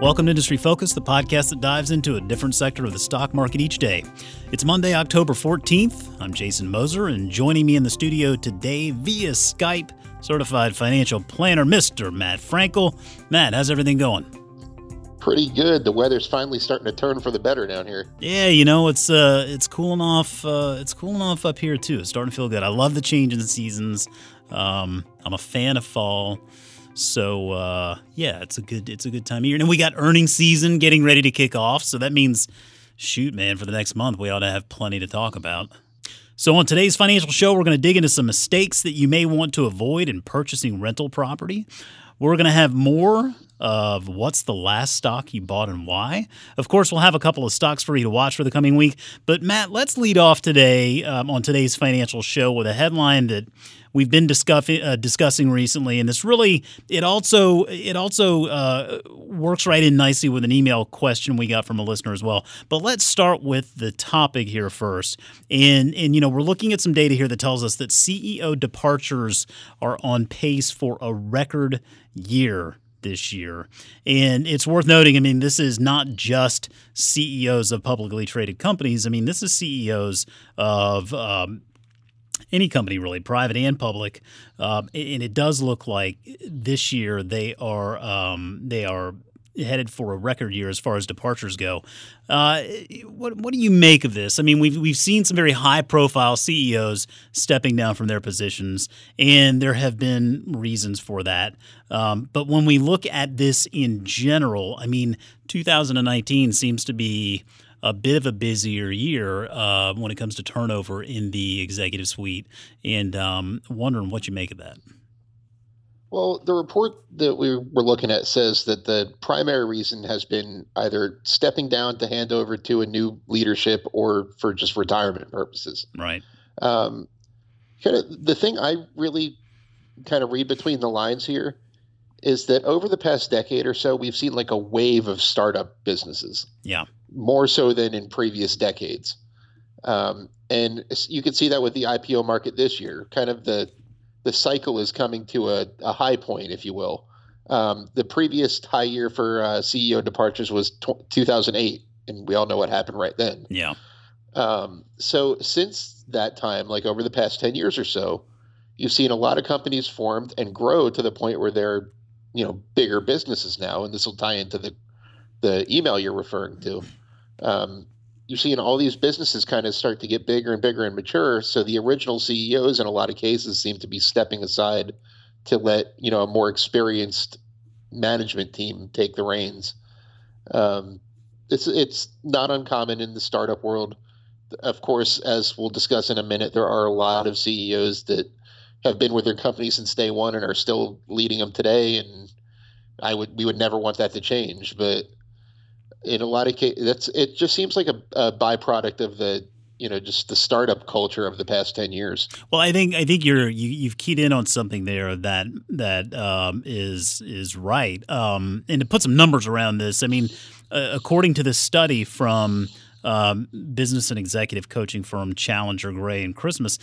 Welcome to Industry Focus, the podcast that dives into a different sector of the stock market each day. It's Monday, October 14th. I'm Jason Moser, and joining me in the studio today via Skype, certified financial planner, Mr. Matt Frankel. Matt, how's everything going? Pretty good. The weather's finally starting to turn for the better down here. Yeah, you know it's uh it's cooling off. Uh, it's cooling off up here too. It's starting to feel good. I love the change in the seasons. Um, I'm a fan of fall. So uh, yeah, it's a good it's a good time of year. And we got earnings season getting ready to kick off. So that means, shoot, man, for the next month we ought to have plenty to talk about. So on today's financial show, we're going to dig into some mistakes that you may want to avoid in purchasing rental property. We're going to have more of what's the last stock you bought and why. Of course, we'll have a couple of stocks for you to watch for the coming week. But Matt, let's lead off today um, on today's financial show with a headline that we've been discussing uh, discussing recently, and this really it also it also uh, works right in nicely with an email question we got from a listener as well. But let's start with the topic here first, and and you know we're looking at some data here that tells us that CEO departures are on pace for a record year this year. And it's worth noting, I mean, this is not just CEOs of publicly traded companies. I mean, this is CEOs of um, any company really, private and public. Um, and it does look like this year they are um, they are headed for a record year as far as departures go. Uh, what what do you make of this? I mean, we've we've seen some very high profile CEOs stepping down from their positions, and there have been reasons for that. Um, but when we look at this in general, I mean, 2019 seems to be a bit of a busier year uh, when it comes to turnover in the executive suite, and um, wondering what you make of that. Well, the report that we were looking at says that the primary reason has been either stepping down to hand over to a new leadership or for just retirement purposes. Right. Um, kind of the thing I really kind of read between the lines here is that over the past decade or so, we've seen like a wave of startup businesses. Yeah more so than in previous decades. Um, and you can see that with the IPO market this year. Kind of the the cycle is coming to a, a high point, if you will. Um, the previous high year for uh, CEO departures was t- 2008, and we all know what happened right then. Yeah. Um, so since that time, like over the past 10 years or so, you've seen a lot of companies formed and grow to the point where they're, you know, bigger businesses now. And this will tie into the the email you're referring to um, you're seeing all these businesses kind of start to get bigger and bigger and mature. So the original CEOs, in a lot of cases, seem to be stepping aside to let you know a more experienced management team take the reins. Um, it's it's not uncommon in the startup world. Of course, as we'll discuss in a minute, there are a lot of CEOs that have been with their company since day one and are still leading them today. And I would we would never want that to change, but in a lot of cases, that's it. Just seems like a, a byproduct of the you know just the startup culture of the past 10 years well i think i think you're you, you've keyed in on something there that that um, is is right um, and to put some numbers around this i mean uh, according to this study from um, business and executive coaching firm Challenger Gray and Christmas,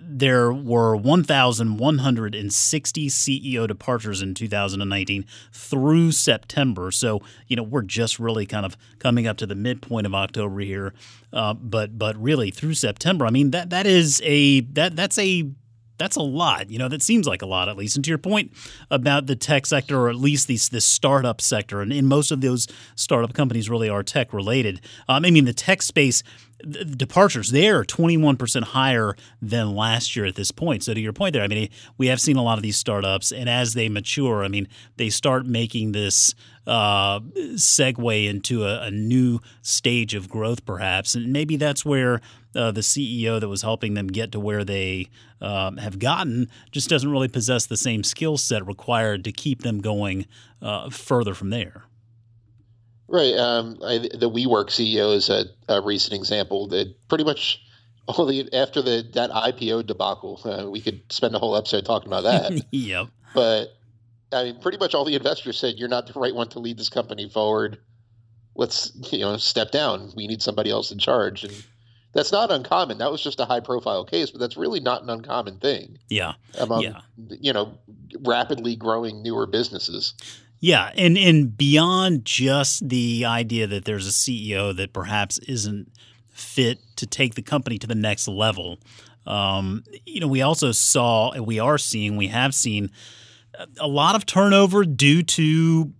there were 1,160 CEO departures in 2019 through September. So, you know, we're just really kind of coming up to the midpoint of October here. Uh, but but really through September, I mean that that is a that that's a that's a lot. You know, that seems like a lot at least. And to your point about the tech sector, or at least these this startup sector, and most of those startup companies really are tech related. Um, I mean, the tech space the departures there are 21% higher than last year at this point. So to your point there, I mean, we have seen a lot of these startups, and as they mature, I mean, they start making this uh, segue into a, a, new stage of growth, perhaps, and maybe that's where uh, the CEO that was helping them get to where they um, have gotten just doesn't really possess the same skill set required to keep them going uh, further from there. Right. Um, I, the WeWork CEO is a, a, recent example that pretty much only after the that IPO debacle, uh, we could spend a whole episode talking about that. yep. But I mean, pretty much all the investors said you're not the right one to lead this company forward. Let's you know step down. We need somebody else in charge, and that's not uncommon. That was just a high profile case, but that's really not an uncommon thing. Yeah. Among yeah. you know rapidly growing newer businesses. Yeah, and and beyond just the idea that there's a CEO that perhaps isn't fit to take the company to the next level. Um, you know, we also saw, and we are seeing, we have seen a lot of turnover due to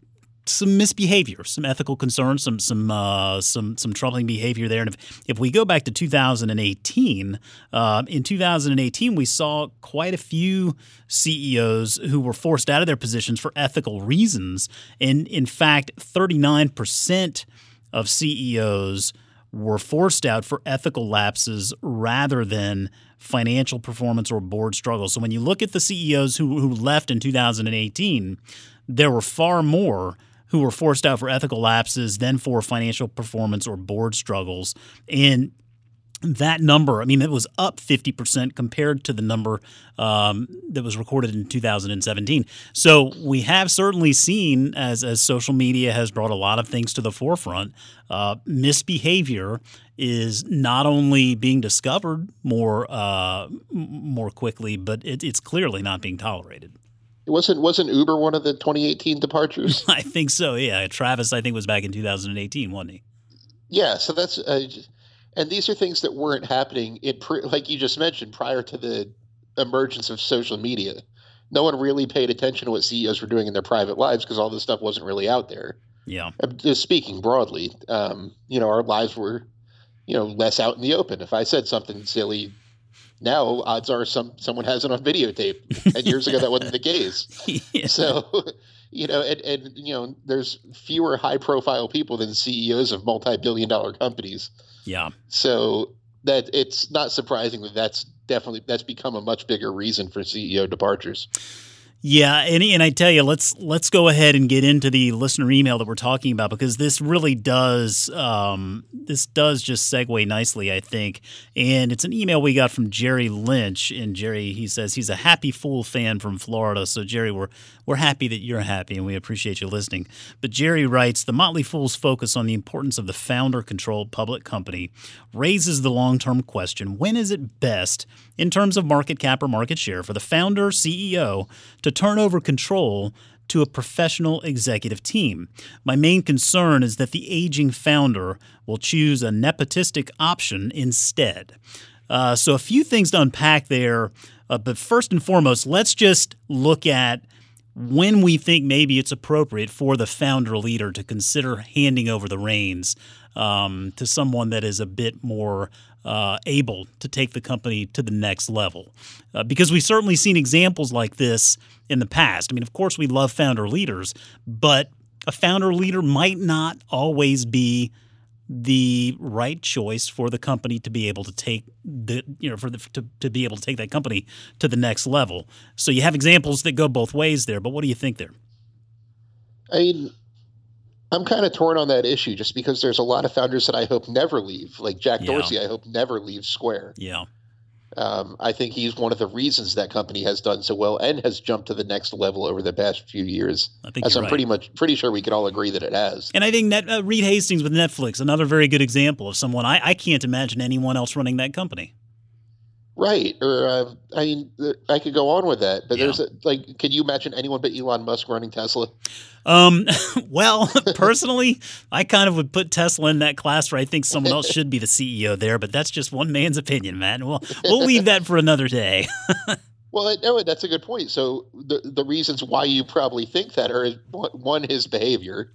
some misbehavior, some ethical concerns, some some uh, some some troubling behavior there. And if, if we go back to 2018, uh, in 2018 we saw quite a few CEOs who were forced out of their positions for ethical reasons, and in fact, 39 percent of CEOs were forced out for ethical lapses rather than financial performance or board struggles. So when you look at the CEOs who, who left in 2018, there were far more who were forced out for ethical lapses then for financial performance or board struggles. And that number, I mean, it was up 50% compared to the number um, that was recorded in 2017. So we have certainly seen, as, as social media has brought a lot of things to the forefront, uh, misbehavior is not only being discovered more uh, more quickly, but it, it's clearly not being tolerated. Wasn't wasn't Uber one of the 2018 departures? I think so. Yeah, Travis, I think was back in 2018, wasn't he? Yeah. So that's uh, and these are things that weren't happening in pre- like you just mentioned prior to the emergence of social media. No one really paid attention to what CEOs were doing in their private lives because all this stuff wasn't really out there. Yeah. Just speaking broadly, um, you know, our lives were, you know, less out in the open. If I said something silly now, odds are some someone has it on videotape. And years ago, that wasn't the case. yeah. So, you know, and, and you know, there's fewer high profile people than CEOs of multi billion dollar companies. Yeah. So that it's not surprising that that's definitely that's become a much bigger reason for CEO departures. Yeah, and, and I tell you, let's let's go ahead and get into the listener email that we're talking about because this really does um, this does just segue nicely, I think. And it's an email we got from Jerry Lynch, and Jerry he says he's a happy fool fan from Florida. So Jerry, we're we're happy that you're happy, and we appreciate you listening. But Jerry writes, the Motley Fool's focus on the importance of the founder-controlled public company raises the long-term question: When is it best, in terms of market cap or market share, for the founder CEO to turn over control to a professional executive team. My main concern is that the aging founder will choose a nepotistic option instead. Uh, so, a few things to unpack there. Uh, but first and foremost, let's just look at when we think maybe it's appropriate for the founder leader to consider handing over the reins um, to someone that is a bit more uh, able to take the company to the next level. Uh, because we've certainly seen examples like this in the past. I mean, of course, we love founder leaders, but a founder leader might not always be the right choice for the company to be able to take the you know for the to, to be able to take that company to the next level. So you have examples that go both ways there, but what do you think there? I mean, I'm kind of torn on that issue just because there's a lot of founders that I hope never leave. Like Jack yeah. Dorsey, I hope never leaves Square. Yeah. Um, I think he's one of the reasons that company has done so well and has jumped to the next level over the past few years. I think as I'm right. pretty much pretty sure we can all agree that it has. And I think that uh, Reed Hastings with Netflix, another very good example of someone I, I can't imagine anyone else running that company. Right. Or uh, I mean, I could go on with that, but yeah. there's a, like, can you imagine anyone but Elon Musk running Tesla? Um, well, personally, I kind of would put Tesla in that class where I think someone else should be the CEO there, but that's just one man's opinion, man. We'll we'll leave that for another day. well, no, that's a good point. So the the reasons why you probably think that are one, his behavior,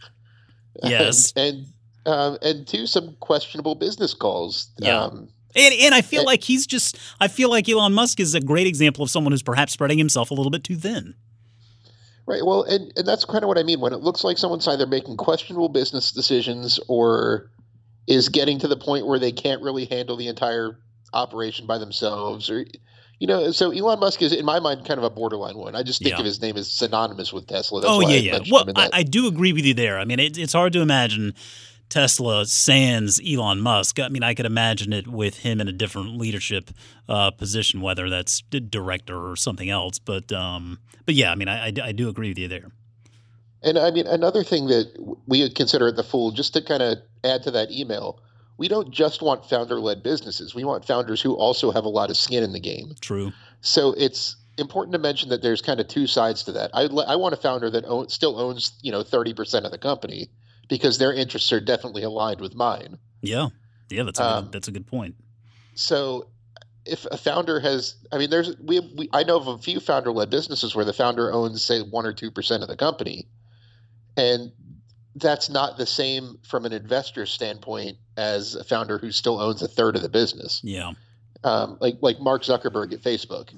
yes, and um, and two, some questionable business calls. Yeah. Um, and, and I feel like he's just, I feel like Elon Musk is a great example of someone who's perhaps spreading himself a little bit too thin. Right. Well, and, and that's kind of what I mean when it looks like someone's either making questionable business decisions or is getting to the point where they can't really handle the entire operation by themselves or you know so elon musk is in my mind kind of a borderline one i just think yeah. of his name as synonymous with tesla That's oh yeah yeah well I, I, do agree with you there i mean it, it's hard to imagine Tesla sans Elon Musk. I mean, I could imagine it with him in a different leadership uh, position, whether that's director or something else. But um, but yeah, I mean, I, I, I, do agree with you there. And I mean, another thing that we consider at the Fool, just to kind of add to that email, we don't just want founder-led businesses. We want founders who also have a lot of skin in the game. True. So it's important to mention that there's kind of two sides to that. I, I want a founder that own, still owns, you know, 30% of the company because their interests are definitely aligned with mine. Yeah. Yeah, that's a, um, good, that's a good point. So if a founder has, I mean, there's, we, we I know of a few founder led businesses where the founder owns, say, one or 2% of the company. And that's not the same from an investor standpoint as a founder who still owns a third of the business. Yeah. Um, like, like Mark Zuckerberg at Facebook.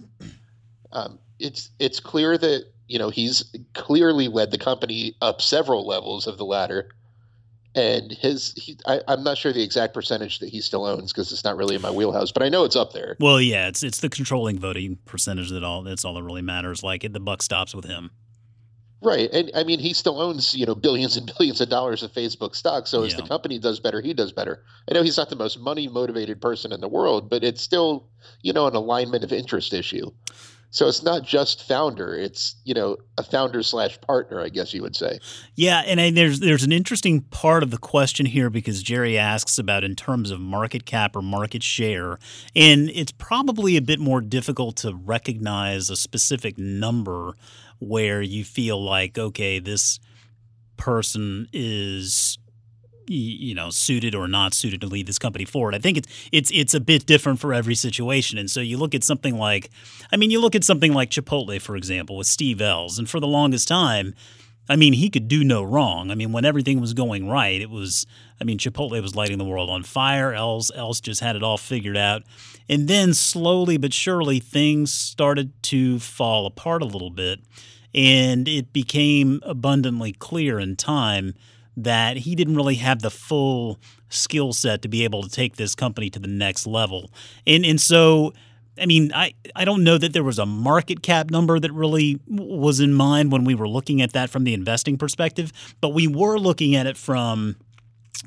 Um, it's, it's clear that, you know, he's clearly led the company up several levels of the ladder and his he, I, am not sure the exact percentage that he still owns because it's not really in my wheelhouse, but I know it's up there. Well, yeah, it's it's the controlling voting percentage that all that's all that really matters. Like it, the buck stops with him. Right, and I mean he still owns you know billions and billions of dollars of Facebook stock. So as yeah. the company does better, he does better. I know he's not the most money motivated person in the world, but it's still you know an alignment of interest issue. So it's not just founder; it's you know a founder slash partner, I guess you would say. Yeah, and I, there's there's an interesting part of the question here because Jerry asks about in terms of market cap or market share, and it's probably a bit more difficult to recognize a specific number where you feel like okay, this person is you know suited or not suited to lead this company forward. I think it's it's it's a bit different for every situation. And so you look at something like I mean you look at something like Chipotle for example with Steve Ells and for the longest time I mean he could do no wrong. I mean when everything was going right it was I mean Chipotle was lighting the world on fire. Ells Ells just had it all figured out. And then slowly but surely things started to fall apart a little bit and it became abundantly clear in time that he didn't really have the full skill set to be able to take this company to the next level. And and so I mean, I, I don't know that there was a market cap number that really was in mind when we were looking at that from the investing perspective, but we were looking at it from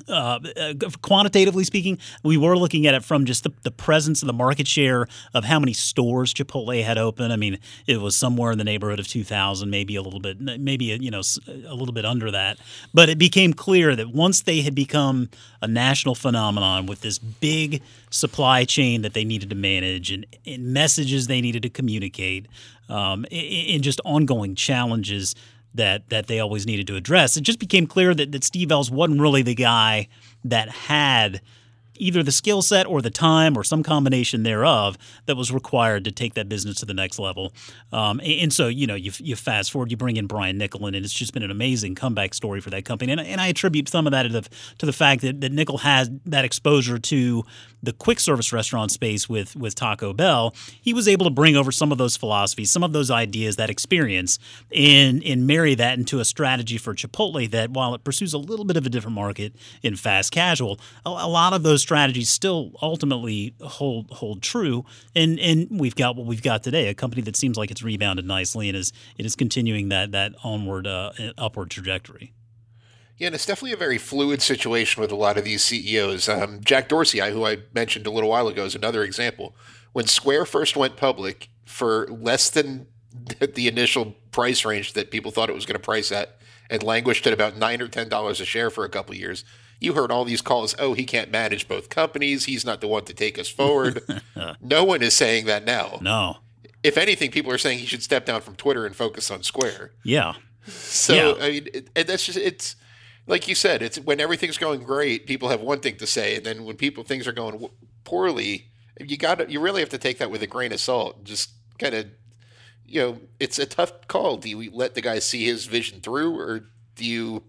uh, uh, quantitatively speaking, we were looking at it from just the, the presence of the market share of how many stores Chipotle had open. I mean, it was somewhere in the neighborhood of 2,000, maybe a little bit, maybe you know a little bit under that. But it became clear that once they had become a national phenomenon with this big supply chain that they needed to manage and, and messages they needed to communicate, um, and just ongoing challenges that that they always needed to address. It just became clear that, that Steve Ells wasn't really the guy that had either the skill set or the time or some combination thereof that was required to take that business to the next level. Um, and, so, you know, you, you fast forward, you bring in Brian Niccol, and it's just been an amazing comeback story for that company. And, and I attribute some of that to the, to the fact that, that Niccol has that exposure to the quick service restaurant space with with Taco Bell, he was able to bring over some of those philosophies, some of those ideas, that experience, and and marry that into a strategy for Chipotle that while it pursues a little bit of a different market in fast casual, a, a lot of those strategies still ultimately hold hold true. And and we've got what we've got today, a company that seems like it's rebounded nicely and is it is continuing that that onward uh, upward trajectory. Yeah, and it's definitely a very fluid situation with a lot of these CEOs. Um, Jack Dorsey, who I mentioned a little while ago, is another example. When Square first went public, for less than the initial price range that people thought it was going to price at, and languished at about nine or ten dollars a share for a couple years. You heard all these calls. Oh, he can't manage both companies. He's not the one to take us forward. no one is saying that now. No. If anything, people are saying he should step down from Twitter and focus on Square. Yeah. So yeah. I mean, it, and that's just it's like you said, it's when everything's going great, people have one thing to say, and then when people things are going poorly, you got to you really have to take that with a grain of salt. Just kind of, you know, it's a tough call. Do you let the guy see his vision through, or do you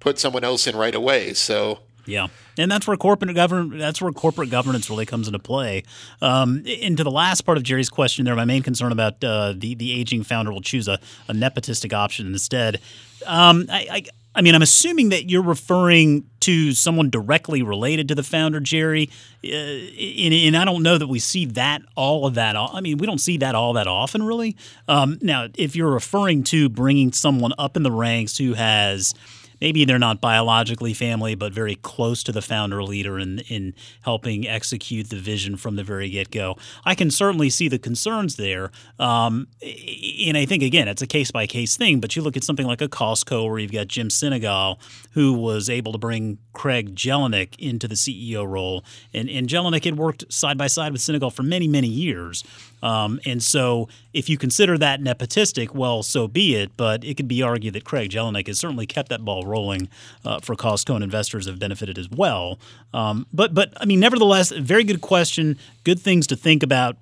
put someone else in right away? So. Yeah, and that's where corporate governance that's where corporate governance really comes into play. Um, into the last part of Jerry's question, there, my main concern about uh, the the aging founder will choose a, a nepotistic option instead. Um, I, I, I mean, I'm assuming that you're referring to someone directly related to the founder, Jerry. Uh, and, and, I don't know that we see that all of that. I mean, we don't see that all that often, really. Um, now, if you're referring to bringing someone up in the ranks who has maybe they're not biologically family, but very close to the founder leader in, in helping execute the vision from the very get go. I can certainly see the concerns there. Um, and I think, again, it's a case by case thing, but you look at something like a Costco where you've got Jim Sinegal, who was able to bring Craig Jelinek into the CEO role. And, and Jelinek had worked side by side with Sinegal for many, many years. Um, and so, if you consider that nepotistic, well, so be it. But it could be argued that Craig Jelinek has certainly kept that ball rolling uh, for Costco, and investors have benefited as well. Um, but, but I mean, nevertheless, very good question. Good things to think about.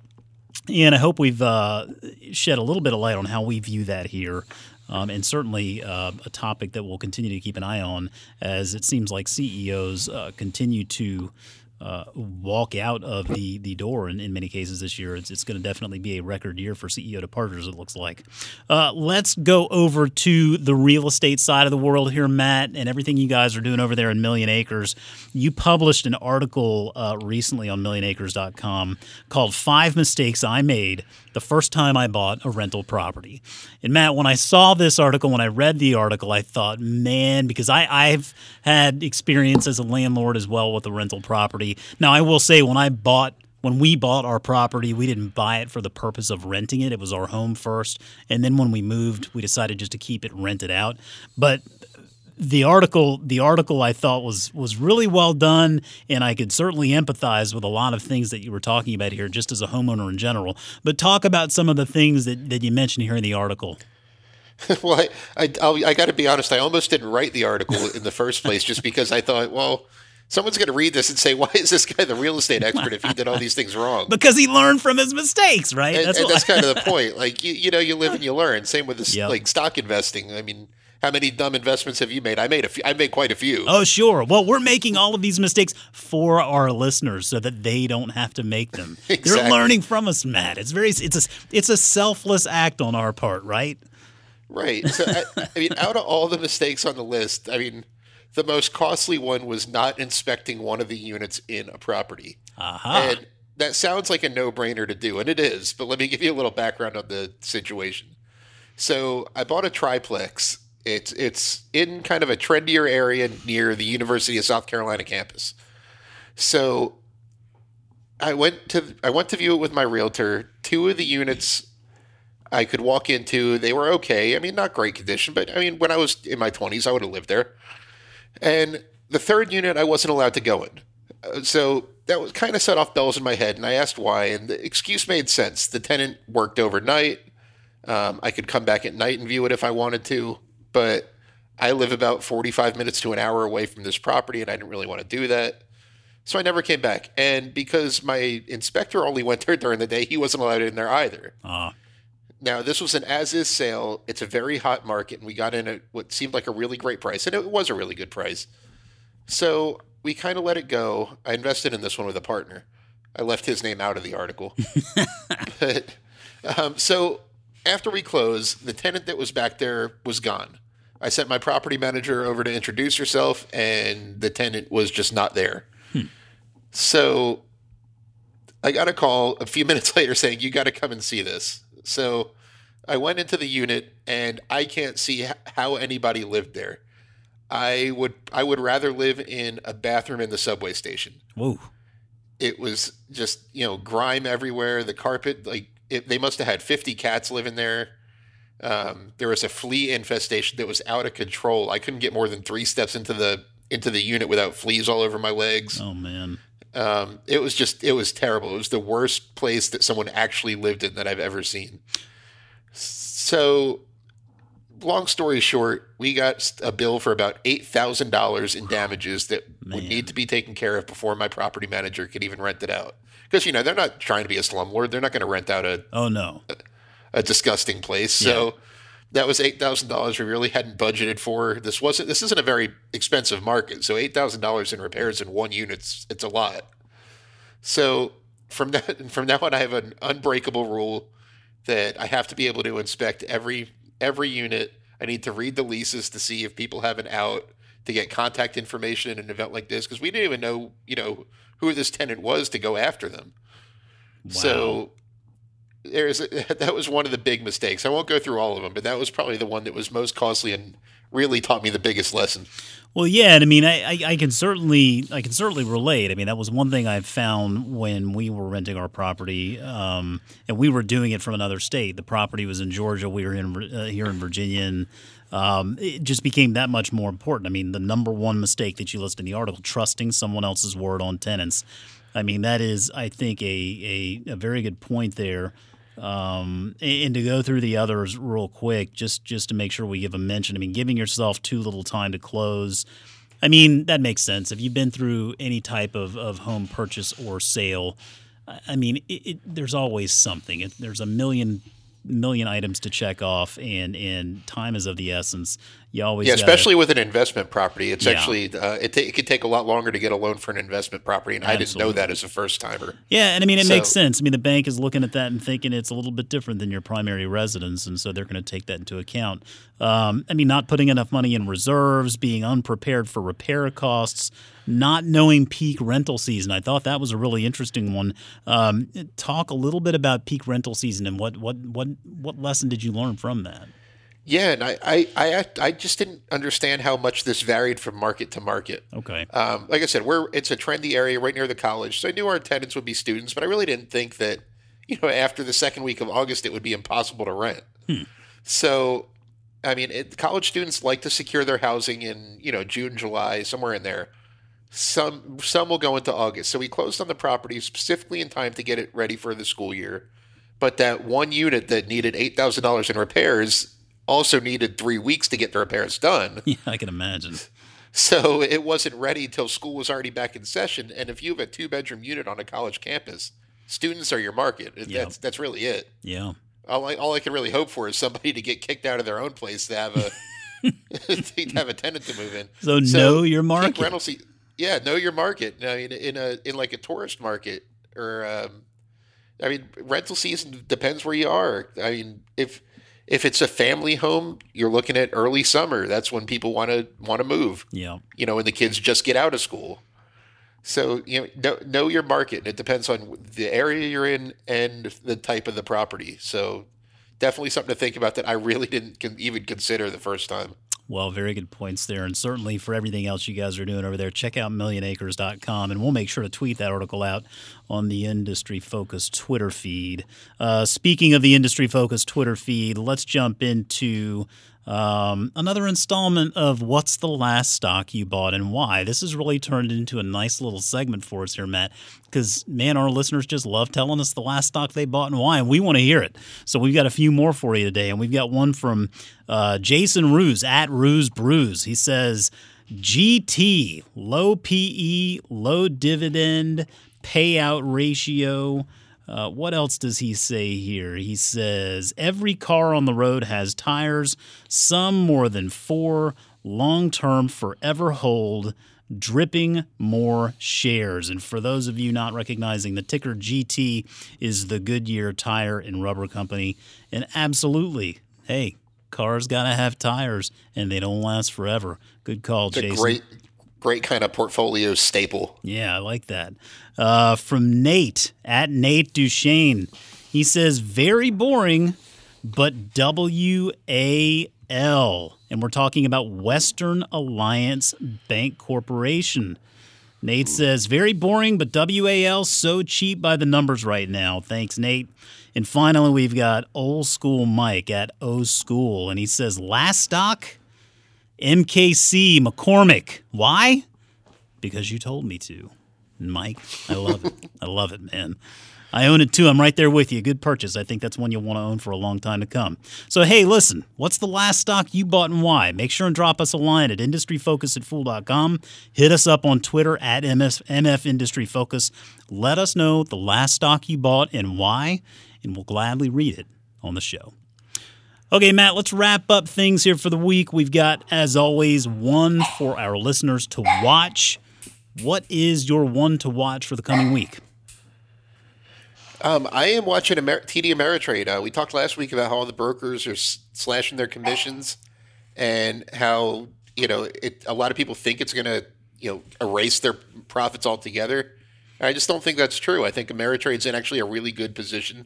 And I hope we've uh, shed a little bit of light on how we view that here. Um, and certainly uh, a topic that we'll continue to keep an eye on as it seems like CEOs uh, continue to uh, walk out of the the door in, in many cases this year. It's, it's going to definitely be a record year for CEO departures, it looks like. Uh, let's go over to the real estate side of the world here, Matt, and everything you guys are doing over there in Million Acres. You published an article uh, recently on millionacres.com called Five Mistakes I Made the First Time I Bought a Rental Property. And Matt, when I saw this article, when I read the article, I thought, man, because I, I've had experience as a landlord as well with a rental property. Now, I will say, when I bought when we bought our property, we didn't buy it for the purpose of renting it. It was our home first. And then when we moved, we decided just to keep it rented out. But the article the article I thought was was really well done and I could certainly empathize with a lot of things that you were talking about here just as a homeowner in general but talk about some of the things that, that you mentioned here in the article well I I, I got to be honest I almost didn't write the article in the first place just because I thought well someone's going to read this and say, "Why is this guy the real estate expert if he did all these things wrong?" because he learned from his mistakes, right? And that's, and that's kind of the point. Like you, you know, you live and you learn. Same with this, yep. like stock investing. I mean, how many dumb investments have you made? I made a few. I made quite a few. Oh, sure. Well, we're making all of these mistakes for our listeners so that they don't have to make them. exactly. They're learning from us, Matt. It's very it's a it's a selfless act on our part, right? Right. So I, I mean, out of all the mistakes on the list, I mean, the most costly one was not inspecting one of the units in a property. Uh-huh. And that sounds like a no-brainer to do, and it is. But let me give you a little background on the situation. So I bought a triplex it's it's in kind of a trendier area near the University of South Carolina campus. So I went to I went to view it with my realtor. Two of the units I could walk into, they were okay. I mean, not great condition, but I mean, when I was in my 20s, I would have lived there. And the third unit I wasn't allowed to go in. Uh, so that was kind of set off bells in my head, and I asked why, and the excuse made sense. The tenant worked overnight. Um, I could come back at night and view it if I wanted to but I live about 45 minutes to an hour away from this property and I didn't really want to do that. So I never came back. And because my inspector only went there during the day, he wasn't allowed in there either. Uh. Now, this was an as is sale. It's a very hot market, and we got in at what seemed like a really great price, and it was a really good price. So we kind of let it go. I invested in this one with a partner. I left his name out of the article. but, um, so after we closed, the tenant that was back there was gone. I sent my property manager over to introduce herself, and the tenant was just not there. Hmm. So I got a call a few minutes later saying, You got to come and see this. So I went into the unit, and I can't see how anybody lived there. I would I would rather live in a bathroom in the subway station. Whoa. It was just, you know, grime everywhere. The carpet, like, it, they must have had 50 cats living there. Um, there was a flea infestation that was out of control. I couldn't get more than three steps into the into the unit without fleas all over my legs. Oh man. Um, it was just it was terrible. It was the worst place that someone actually lived in that I've ever seen. So, long story short, we got a bill for about eight thousand dollars in damages that Man. would need to be taken care of before my property manager could even rent it out. Because you know they're not trying to be a slumlord; they're not going to rent out a oh no. A, a disgusting place. So yeah. That was eight thousand dollars we really hadn't budgeted for. This wasn't this isn't a very expensive market. So eight thousand dollars in repairs in one unit it's a lot. So from that from now on I have an unbreakable rule that I have to be able to inspect every every unit. I need to read the leases to see if people have an out to get contact information in an event like this because we didn't even know, you know, who this tenant was to go after them. Wow. So there's a, that was one of the big mistakes. I won't go through all of them, but that was probably the one that was most costly and really taught me the biggest lesson. Well, yeah, and I mean, I, I, I, can certainly I can certainly relate. I mean, that was one thing I found when we were renting our property, um, and we were doing it from another state. The property was in Georgia. We were in uh, here in Virginia, and um, it just became that much more important. I mean, the number one mistake that you list in the article, trusting someone else's word on tenants. I mean, that is, I think, a, a, a very good point there. Um, and to go through the others real quick, just just to make sure we give a mention. I mean, giving yourself too little time to close. I mean, that makes sense. If you've been through any type of, of home purchase or sale, I mean, it, it, there's always something. It, there's a million million items to check off, and and time is of the essence. You always yeah, gotta, especially with an investment property. It's Yeah. actually uh, it, ta- it could take a lot longer to get a loan for an investment property, and I didn't know that as a first timer. Yeah, and I mean it makes sense. I mean the bank is looking at that and thinking it's a little bit different than your primary residence, and so they're going to take that into account. Um, I mean, not putting enough money in reserves, being unprepared for repair costs, not knowing peak rental season. I thought that was a really interesting one. Um, talk a little bit about peak rental season and what what what what lesson did you learn from that? Yeah, and I, I, I, I just didn't understand how much this varied from market to market. Okay, Um, like I said, we're it's a trendy area right near the college, so I knew our tenants would be students, but I really didn't think that, you know, after the second week of August, it would be impossible to rent. So, I mean, it, college students like to secure their housing in you know June, July, somewhere in there. Some some will go into August. So we closed on the property specifically in time to get it ready for the school year. But that one unit that needed eight thousand dollars in repairs also needed three weeks to get the repairs done. yeah, I can imagine. So it wasn't ready until school was already back in session. And if you have a two bedroom unit on a college campus, students are your market. Yep. That's that's really it. Yeah, All I, all I can really hope for is somebody to get kicked out of their own place to have a to have a tenant to move in. So know your market. rental se- yeah, know your market. I mean, in a in like a tourist market or um, I mean, rental season depends where you are. I mean, if if it's a family home, you're looking at early summer. That's when people want to want to move yeah. you know, when the kids just get out of school. So you know, know, know your market. It depends on the area you're in and the type of the property. So definitely something to think about that I really didn't con- even consider the first time. Well, very good points there. And certainly for everything else you guys are doing over there, check out millionacres.com. And we'll make sure to tweet that article out on the Industry focused Twitter feed. Uh, speaking of the Industry focused Twitter feed, let's jump into um, another installment of What's the Last Stock You Bought and Why? This has really turned into a nice little segment for us here, Matt, because, man, our listeners just love telling us the last stock they bought and why, and we want to hear it. So we've got a few more for you today, and we've got one from uh, Jason Ruse at Ruse Brews. He says, GT, low PE, low dividend, payout ratio. Uh, what else does he say here? He says every car on the road has tires, some more than four, long term, forever hold, dripping more shares. And for those of you not recognizing, the ticker GT is the Goodyear Tire and Rubber Company. And absolutely, hey, cars got to have tires and they don't last forever. Good call, It's a Jason. great, great kind of portfolio staple. Yeah, I like that. Uh, from Nate at Nate Duchesne. He says, very boring, but W A L. And we're talking about Western Alliance Bank Corporation. Nate says, very boring, but WAL so cheap by the numbers right now. Thanks, Nate. And finally, we've got Old School Mike at O School. And he says, last stock, MKC McCormick. Why? Because you told me to. Mike, I love it. I love it, man. I own it too. I'm right there with you. Good purchase. I think that's one you'll want to own for a long time to come. So, hey, listen, what's the last stock you bought and why? Make sure and drop us a line at industryfocus@fool.com. Hit us up on Twitter at MS, MF Industry Focus. Let us know the last stock you bought and why, and we'll gladly read it on the show. Okay, Matt, let's wrap up things here for the week. We've got, as always, one for our listeners to watch. What is your one to watch for the coming week? Um, I am watching Amer- TD Ameritrade. Uh, we talked last week about how all the brokers are s- slashing their commissions, and how you know it. A lot of people think it's going to you know erase their profits altogether. I just don't think that's true. I think Ameritrade's in actually a really good position.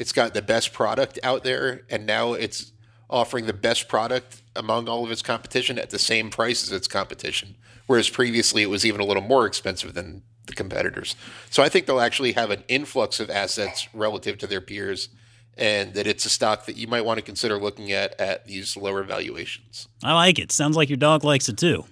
It's got the best product out there, and now it's offering the best product among all of its competition at the same price as its competition. Whereas previously it was even a little more expensive than the competitors. So I think they'll actually have an influx of assets relative to their peers and that it's a stock that you might want to consider looking at at these lower valuations. I like it. Sounds like your dog likes it too.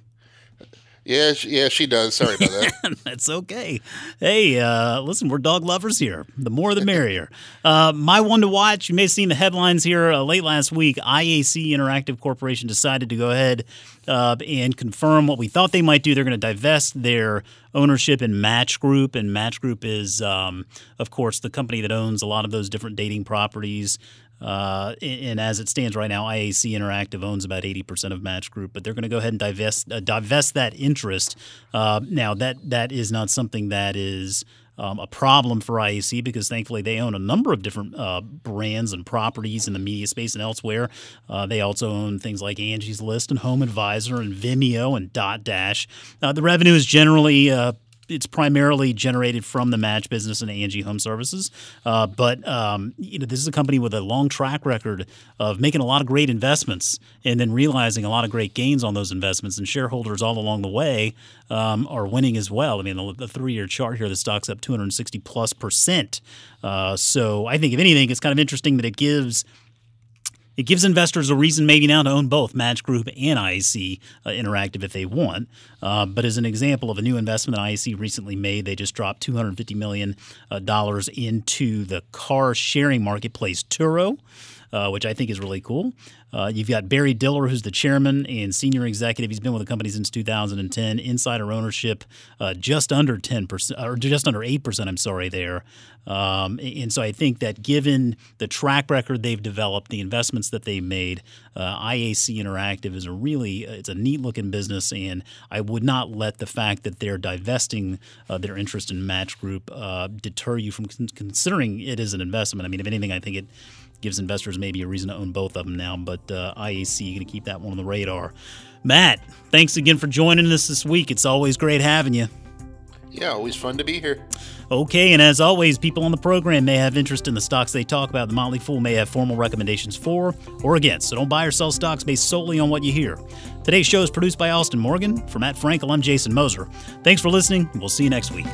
Yeah, she, yeah, she does. Sorry about that. That's okay. Hey, uh, listen, we're dog lovers here. The more, the merrier. Uh, my one to watch. You may have seen the headlines here uh, late last week. IAC Interactive Corporation decided to go ahead uh, and confirm what we thought they might do. They're going to divest their ownership in Match Group, and Match Group is, um, of course, the company that owns a lot of those different dating properties. Uh, and as it stands right now, IAC Interactive owns about 80% of Match Group, but they're going to go ahead and divest uh, divest that interest. Uh, now, that that is not something that is um, a problem for IAC because thankfully they own a number of different uh, brands and properties in the media space and elsewhere. Uh, they also own things like Angie's List and Home Advisor and Vimeo and Dotdash. Uh, the revenue is generally uh, it's primarily generated from the match business and Angie Home Services. Uh, but um, you know, this is a company with a long track record of making a lot of great investments and then realizing a lot of great gains on those investments. And shareholders all along the way um, are winning as well. I mean, the, the three-year chart here, the stock's up 260 plus percent. Uh, so I think, if anything, it's kind of interesting that it gives – it gives investors a reason maybe now to own both Match Group and IAC uh, Interactive if they want. Uh, but as an example of a new investment that IAC recently made, they just dropped $250 million uh, into the car sharing marketplace Turo. Uh, which I think is really cool. Uh, you've got Barry Diller, who's the chairman and senior executive. He's been with the company since 2010. Insider ownership uh, just under 10%, or just under 8%, I'm sorry, there. Um, and so I think that given the track record they've developed, the investments that they've made, uh, IAC Interactive is a really it's a neat looking business, and I would not let the fact that they're divesting uh, their interest in Match Group uh, deter you from considering it as an investment. I mean, if anything, I think it gives investors maybe a reason to own both of them now. But uh, IAC, going to keep that one on the radar. Matt, thanks again for joining us this week. It's always great having you. Yeah, always fun to be here. Okay, and as always, people on the program may have interest in the stocks they talk about. The Motley Fool may have formal recommendations for or against, so don't buy or sell stocks based solely on what you hear. Today's show is produced by Austin Morgan. For Matt Frankel, I'm Jason Moser. Thanks for listening, and we'll see you next week.